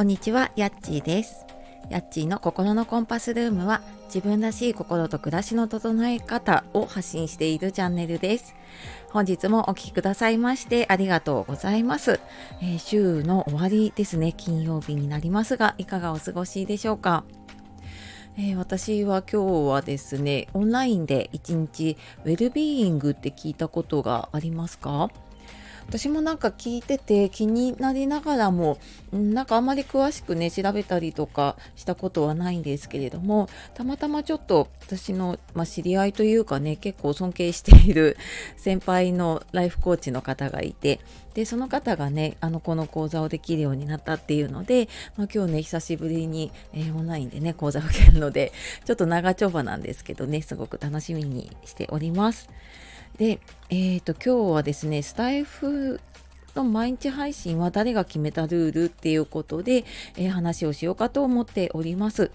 こんにちは、やっちーです。やっちーの心のコンパスルームは自分らしい心と暮らしの整え方を発信しているチャンネルです。本日もお聴きくださいましてありがとうございます、えー週の終わりですね、金曜日になりますが、いかがお過ごしでしょうか？えー私は今日はですね、オンラインで一日ウェルビーイングって聞いたことがありますか？私もなんか聞いてて気になりながらもなんかあまり詳しくね調べたりとかしたことはないんですけれどもたまたまちょっと私の、まあ、知り合いというかね結構尊敬している 先輩のライフコーチの方がいてでその方がねあのこの講座をできるようになったっていうので、まあ、今日ね久しぶりに、えーオンラインでね講座を受けるのでちょっと長丁場なんですけどねすごく楽しみにしております。で、えー、と今日はですねスタイフの毎日配信は誰が決めたルールっていうことで、えー話をしようかと思っております。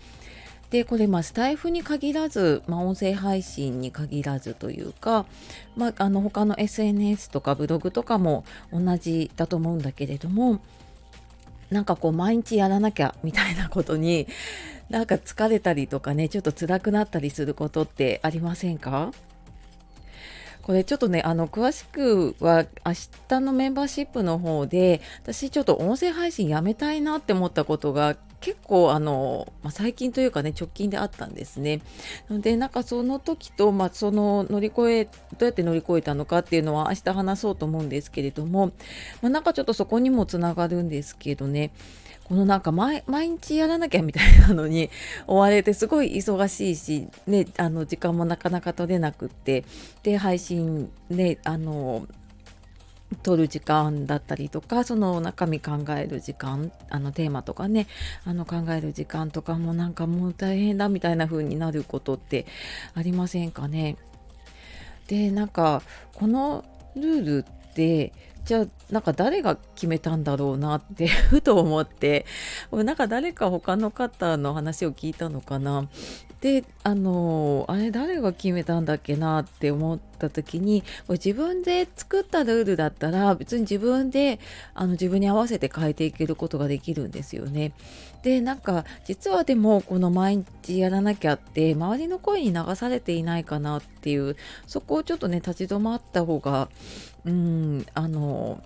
でこれまあスタイフに限らず、まあ、音声配信に限らずというか、まあ、あの他の SNS とかブログとかも同じだと思うんだけれどもなんかこう毎日やらなきゃみたいなことになんか疲れたりとかねちょっと辛くなったりすることってありませんか？これちょっとね、あの、詳しくは明日のメンバーシップの方で、私ちょっと音声配信やめたいなって思ったことが結構あの、まあ、最近というかね、直近であったんですね。で、なんかその時と、まあ、その乗り越え、どうやって乗り越えたのかっていうのは明日話そうと思うんですけれども、まあ、なんかちょっとそこにもつながるんですけどね、このなんか毎日やらなきゃみたいなのに 追われてすごい忙しいし、ね、あの時間もなかなか取れなくってで配信ねあの取る時間だったりとかその中身考える時間あのテーマとかねあの考える時間とかもなんかもう大変だみたいな風になることってありませんかね？でなんかこのルールってじゃあなんか誰が決めたんだろうなって ふと思って。なんか誰か他の方の話を聞いたのかな。であのあれ誰が決めたんだっけなって思った時に自分で作ったルールだったら別に自分であの自分に合わせて変えていけることができるんですよね。でなんか実はでもこの毎日やらなきゃって周りの声に流されていないかなっていうそこをちょっとね立ち止まった方がうんあの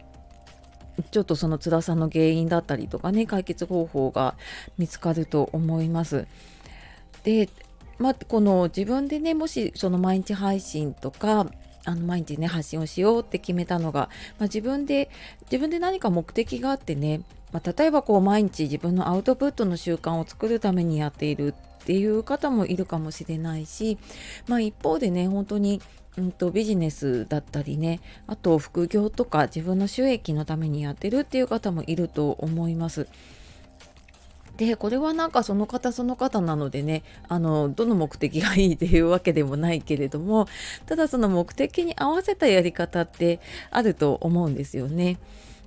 ちょっとその辛さの原因だったりとかね解決方法が見つかると思います。で、まあ、この自分でねもしその毎日配信とかあの毎日ね発信をしようって決めたのが、まあ、自分で自分で何か目的があってね、まあ、例えばこう毎日自分のアウトプットの習慣を作るためにやっているっていう方もいるかもしれないし、まあ、一方でね本当にうんとビジネスだったりねあと副業とか自分の収益のためにやってるっていう方もいると思います。でこれはなんかその方その方なのでねあのどの目的がいいっていうわけでもないけれどもただその目的に合わせたやり方ってあると思うんですよね。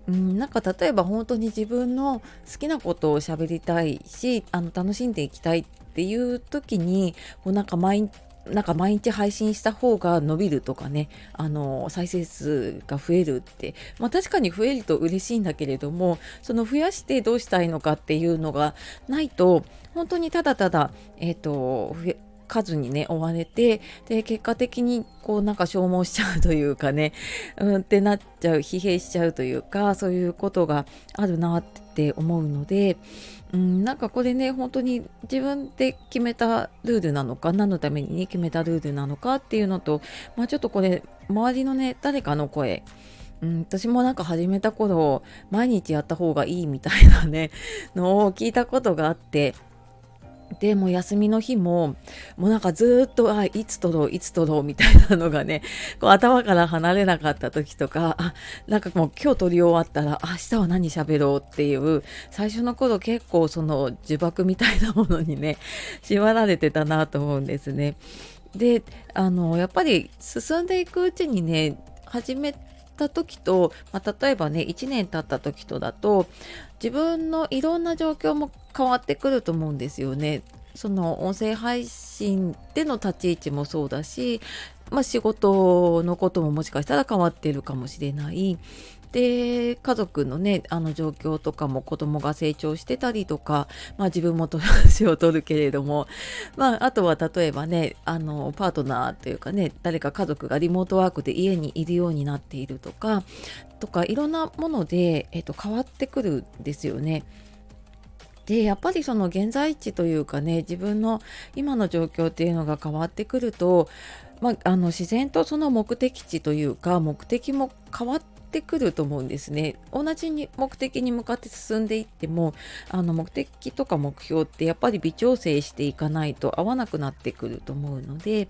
うん、なんか例えば本当に自分の好きなことを喋りたいしあの楽しんでいきたいっていう時にこうなんか毎なんか毎日配信した方が伸びるとかねあの再生数が増えるって、まあ、確かに増えると嬉しいんだけれどもその増やしてどうしたいのかっていうのがないと本当にただただ、えー、と数にね追われてで結果的にこうなんか消耗しちゃうというかねうんってなっちゃう疲弊しちゃうというかそういうことがあるなって思うのでうん、なんかこれね本当に自分で決めたルールなのか何のために、ね、決めたルールなのかっていうのと、まあ、ちょっとこれ周りのね誰かの声うん、私もなんか始めた頃毎日やった方がいいみたいなねのを聞いたことがあってでも休みの日ももうなんかずっとあいつ撮ろういつ撮ろうみたいなのがねこう頭から離れなかった時とかあなんかもう今日撮り終わったら明日は何喋ろうっていう最初の頃結構その呪縛みたいなものにね縛られてたなと思うんですね。であのやっぱり進んでいくうちにね始めた時と、まあ、例えばね1年経った時とだと自分のいろんな状況も変わってくると思うんですよね。その音声配信での立ち位置もそうだし、まあ、仕事のことももしかしたら変わってるかもしれない。で家族のねあの状況とかも子供が成長してたりとか、まあ、自分も年を取るけれども、まあ、あとは例えばねあのパートナーというかね誰か家族がリモートワークで家にいるようになっているとかとかいろんなもので、えっと、変わってくるんですよね。でやっぱりその現在地というかね自分の今の状況っていうのが変わってくると、まあ、あの自然とその目的地というか目的も変わってくると思うんですね。同じに目的に向かって進んでいってもあの目的とか目標ってやっぱり微調整していかないと合わなくなってくると思うので、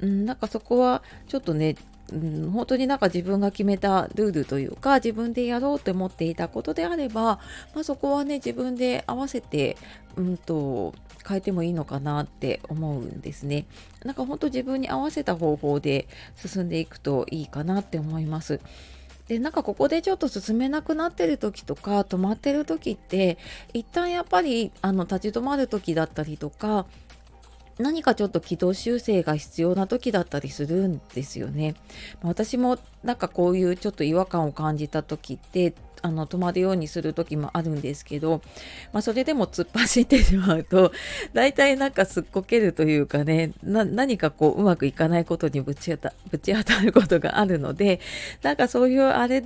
うん、なんかそこはちょっとねうん、本当になんか自分が決めたルールというか自分でやろうと思っていたことであれば、まあ、そこはね自分で合わせて、うんと、変えてもいいのかなって思うんですね。なんか本当自分に合わせた方法で進んでいくといいかなって思います。でなんかここでちょっと進めなくなってる時とか止まってる時って一旦やっぱりあの立ち止まる時だったりとか何かちょっと軌道修正が必要な時だったりするんですよね。私もなんかこういうちょっと違和感を感じた時ってあの止まるようにする時もあるんですけど、まあ、それでも突っ走ってしまうと 大体なんかすっこけるというかね何かこううまくいかないことにぶち当たぶち当たることがあるのでなんかそういうあれ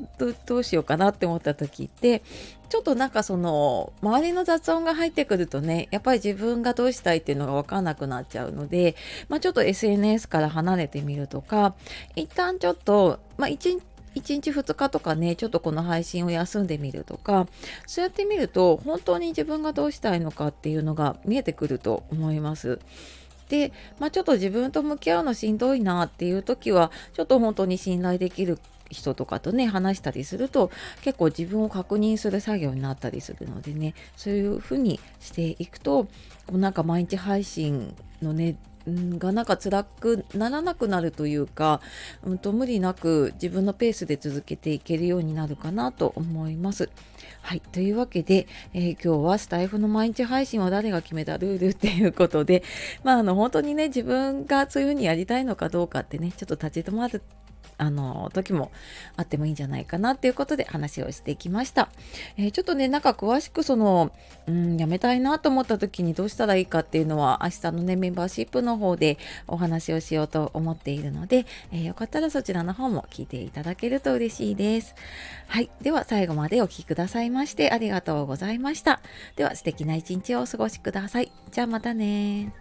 どうしようかなって思った時ってちょっとなんかその周りの雑音が入ってくるとねやっぱり自分がどうしたいっていうのが分かんなくなっちゃうので、まあ、ちょっと SNS から離れてみるとか一旦ちょっと、まあ、1 1日2日とかねちょっとこの配信を休んでみるとかそうやってみると本当に自分がどうしたいのかっていうのが見えてくると思います。で、まあ、ちょっと自分と向き合うのしんどいなっていう時はちょっと本当に信頼できる人とかとね話したりすると結構自分を確認する作業になったりするのでねそういうふうにしていくとこうなんか毎日配信のねがなんか辛くならなくなるというか、うんと、無理なく自分のペースで続けていけるようになるかなと思います。はい。というわけで、えー、今日はスタイフの毎日配信は誰が決めたルールっていうことで、まあ、あの、本当にね、自分がそういうふうにやりたいのかどうかってね、ちょっと立ち止まるあの時もあってもいいんじゃないかなっていうことで話をしてきました。えー、ちょっとねなんか詳しくそのうんやめたいなと思った時にどうしたらいいかっていうのは明日のねメンバーシップの方でお話をしようと思っているので、えー、よかったらそちらの方も聞いていただけると嬉しいです。はい。では最後までお聴きくださいましてありがとうございました。では素敵な一日をお過ごしください。じゃあまたね